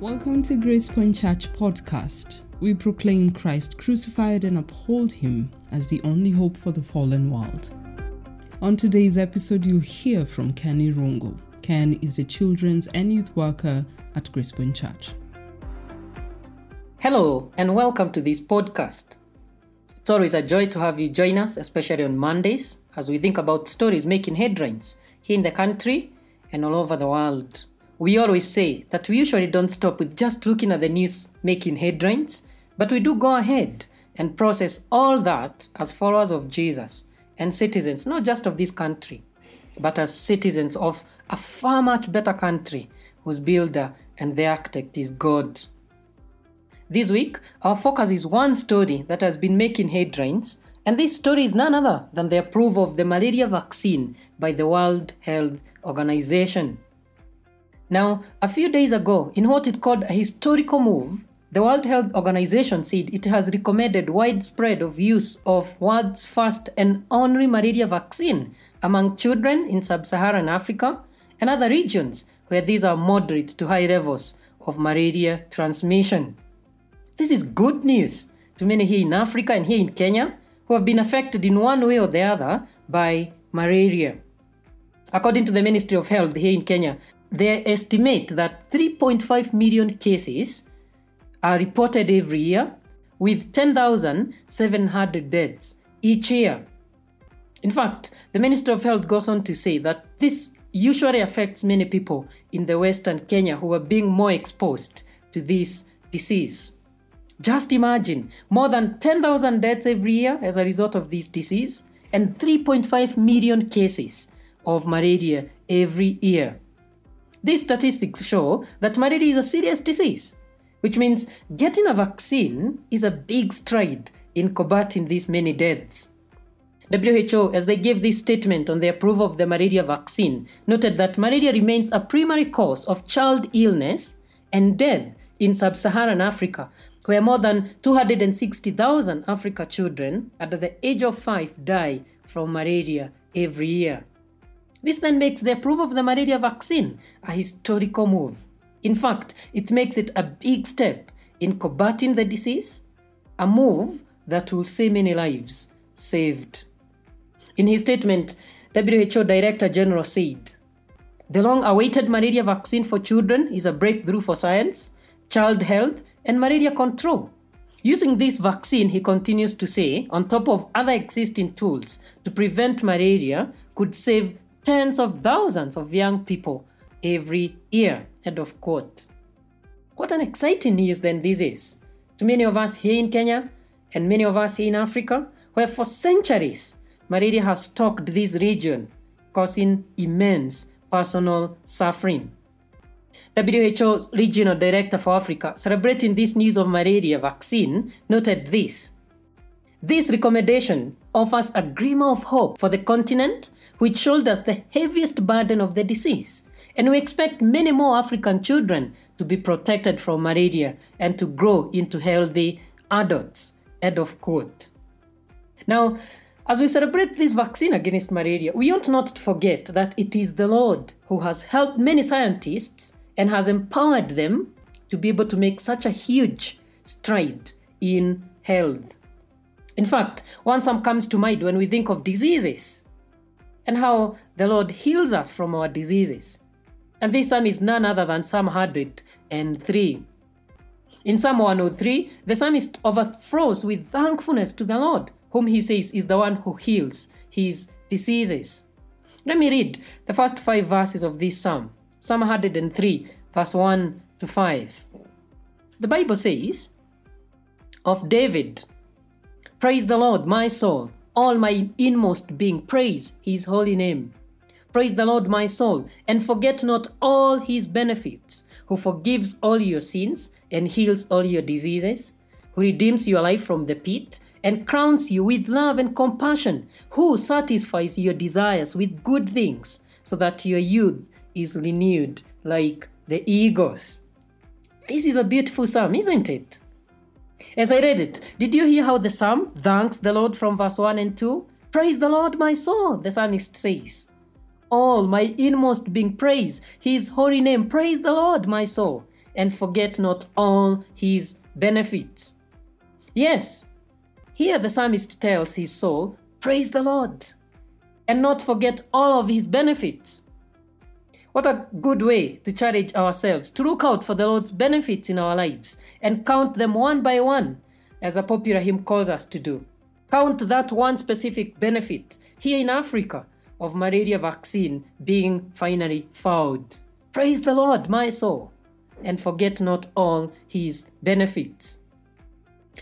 Welcome to Grace Point Church podcast. We proclaim Christ crucified and uphold him as the only hope for the fallen world. On today's episode, you'll hear from Kenny Rongo. Ken is a children's and youth worker at Grace Point Church. Hello, and welcome to this podcast. It's always a joy to have you join us, especially on Mondays, as we think about stories making headlines here in the country and all over the world. We always say that we usually don't stop with just looking at the news making headlines, but we do go ahead and process all that as followers of Jesus and citizens, not just of this country, but as citizens of a far much better country whose builder and the architect is God. This week, our focus is one story that has been making headlines, and this story is none other than the approval of the malaria vaccine by the World Health Organization. Now, a few days ago, in what it called a historical move, the World Health Organization said it has recommended widespread of use of world's first and only malaria vaccine among children in sub-Saharan Africa and other regions where these are moderate to high levels of malaria transmission. This is good news to many here in Africa and here in Kenya who have been affected in one way or the other by malaria. According to the Ministry of Health here in Kenya, they estimate that 3.5 million cases are reported every year, with 10,700 deaths each year. In fact, the Minister of Health goes on to say that this usually affects many people in the Western Kenya who are being more exposed to this disease. Just imagine more than 10,000 deaths every year as a result of this disease and 3.5 million cases of malaria every year. These statistics show that malaria is a serious disease, which means getting a vaccine is a big stride in combating these many deaths. WHO, as they gave this statement on the approval of the malaria vaccine, noted that malaria remains a primary cause of child illness and death in sub Saharan Africa, where more than 260,000 Africa children under the age of 5 die from malaria every year. This then makes the approval of the malaria vaccine a historical move. In fact, it makes it a big step in combating the disease, a move that will see many lives saved. In his statement, WHO Director General said, The long awaited malaria vaccine for children is a breakthrough for science, child health, and malaria control. Using this vaccine, he continues to say, on top of other existing tools to prevent malaria, could save tens of thousands of young people every year. End of quote. What an exciting news then this is to many of us here in Kenya and many of us here in Africa, where for centuries malaria has stalked this region, causing immense personal suffering. WHO's Regional Director for Africa, celebrating this news of malaria vaccine, noted this. This recommendation offers a glimmer of hope for the continent which shoulders the heaviest burden of the disease. And we expect many more African children to be protected from malaria and to grow into healthy adults. End of quote. Now, as we celebrate this vaccine against malaria, we ought not to forget that it is the Lord who has helped many scientists and has empowered them to be able to make such a huge stride in health. In fact, one psalm comes to mind when we think of diseases and how the Lord heals us from our diseases. And this psalm is none other than Psalm 103. In Psalm 103, the psalmist overflows with thankfulness to the Lord, whom he says is the one who heals his diseases. Let me read the first five verses of this psalm Psalm 103, verse 1 to 5. The Bible says, Of David, Praise the Lord, my soul all my inmost being, praise his holy name. Praise the Lord, my soul, and forget not all his benefits, who forgives all your sins and heals all your diseases, who redeems your life from the pit and crowns you with love and compassion, who satisfies your desires with good things, so that your youth is renewed like the eagles. This is a beautiful psalm, isn't it? As I read it, did you hear how the psalm thanks the Lord from verse 1 and 2? Praise the Lord, my soul, the psalmist says. All my inmost being praise his holy name. Praise the Lord, my soul, and forget not all his benefits. Yes, here the psalmist tells his soul, Praise the Lord, and not forget all of his benefits. What a good way to challenge ourselves to look out for the Lord's benefits in our lives and count them one by one, as a popular hymn calls us to do. Count that one specific benefit here in Africa of malaria vaccine being finally found. Praise the Lord, my soul, and forget not all his benefits.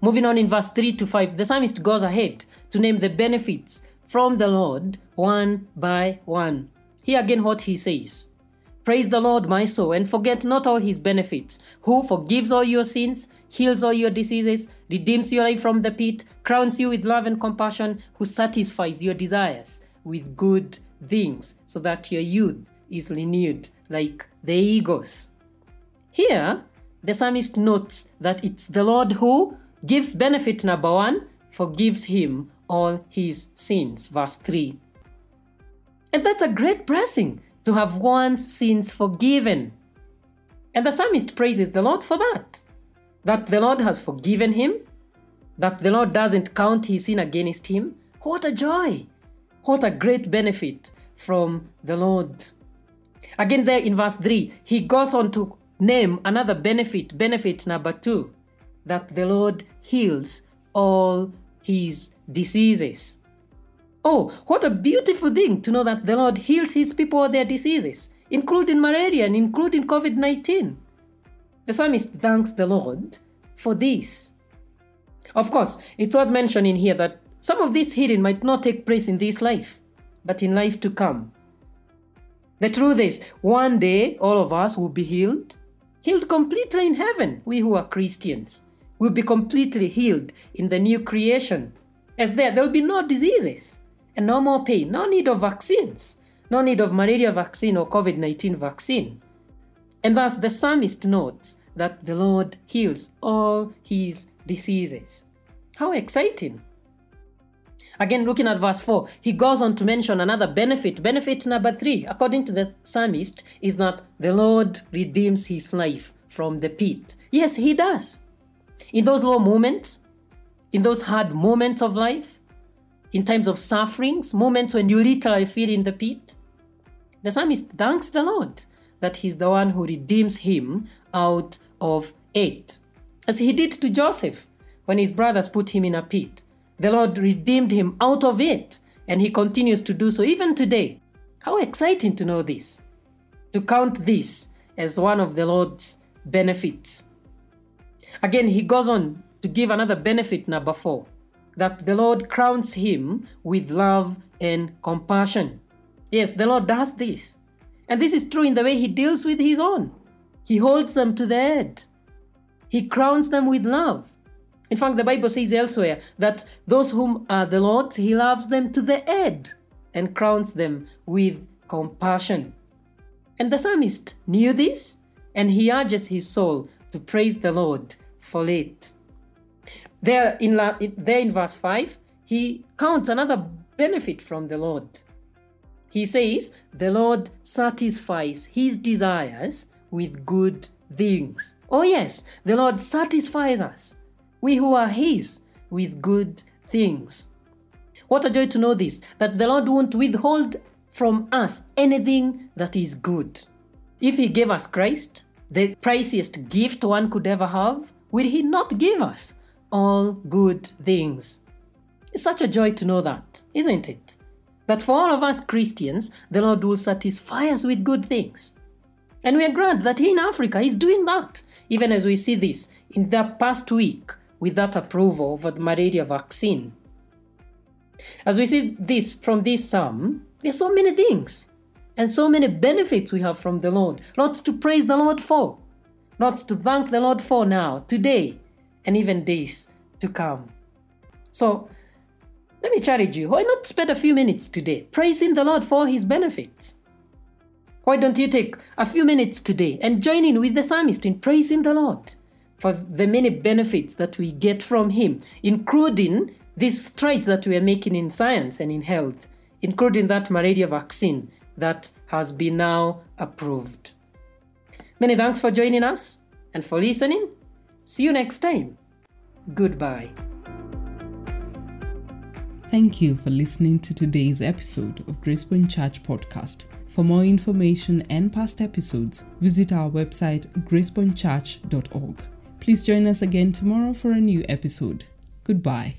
Moving on in verse 3 to 5, the psalmist goes ahead to name the benefits from the Lord one by one. Here again, what he says Praise the Lord, my soul, and forget not all his benefits, who forgives all your sins, heals all your diseases, redeems your life from the pit, crowns you with love and compassion, who satisfies your desires with good things, so that your youth is renewed like the eagles. Here, the psalmist notes that it's the Lord who gives benefit number one, forgives him all his sins. Verse 3. And that's a great blessing to have one's sins forgiven. And the psalmist praises the Lord for that. That the Lord has forgiven him, that the Lord doesn't count his sin against him. What a joy! What a great benefit from the Lord. Again, there in verse 3, he goes on to name another benefit, benefit number two, that the Lord heals all his diseases. Oh, what a beautiful thing to know that the Lord heals his people of their diseases, including malaria and including COVID 19. The psalmist thanks the Lord for this. Of course, it's worth mentioning here that some of this healing might not take place in this life, but in life to come. The truth is, one day all of us will be healed, healed completely in heaven, we who are Christians will be completely healed in the new creation. As there, there will be no diseases and no more pain, no need of vaccines, no need of malaria vaccine or COVID 19 vaccine. And thus the psalmist notes that the Lord heals all his diseases. How exciting! Again, looking at verse 4, he goes on to mention another benefit. Benefit number three, according to the psalmist, is that the Lord redeems his life from the pit. Yes, he does. In those low moments, in those hard moments of life, in times of sufferings, moments when you literally feel in the pit, the psalmist thanks the Lord that he's the one who redeems him out of it. As he did to Joseph when his brothers put him in a pit. The Lord redeemed him out of it, and he continues to do so even today. How exciting to know this! To count this as one of the Lord's benefits. Again, he goes on to give another benefit, number four that the Lord crowns him with love and compassion. Yes, the Lord does this. And this is true in the way he deals with his own. He holds them to the head, he crowns them with love. In fact, the Bible says elsewhere that those whom are the Lord's, he loves them to the head and crowns them with compassion. And the psalmist knew this, and he urges his soul to praise the Lord for it. There in, there in verse 5, he counts another benefit from the Lord. He says, The Lord satisfies his desires with good things. Oh, yes, the Lord satisfies us, we who are his, with good things. What a joy to know this that the Lord won't withhold from us anything that is good. If he gave us Christ, the priciest gift one could ever have, will he not give us all good things? It's such a joy to know that, isn't it? That for all of us Christians, the Lord will satisfy us with good things. And we are glad that He in Africa He's doing that, even as we see this in the past week with that approval of the malaria vaccine. As we see this from this psalm, there are so many things and so many benefits we have from the Lord. Lots to praise the Lord for, lots to thank the Lord for now, today, and even days to come. So, let me challenge you why not spend a few minutes today praising the Lord for his benefits? Why don't you take a few minutes today and join in with the psalmist in praising the Lord for the many benefits that we get from him, including these strides that we are making in science and in health, including that malaria vaccine that has been now approved. Many thanks for joining us. And for listening, see you next time. Goodbye. Thank you for listening to today's episode of Gracepoint Church Podcast. For more information and past episodes, visit our website gracepointchurch.org. Please join us again tomorrow for a new episode. Goodbye.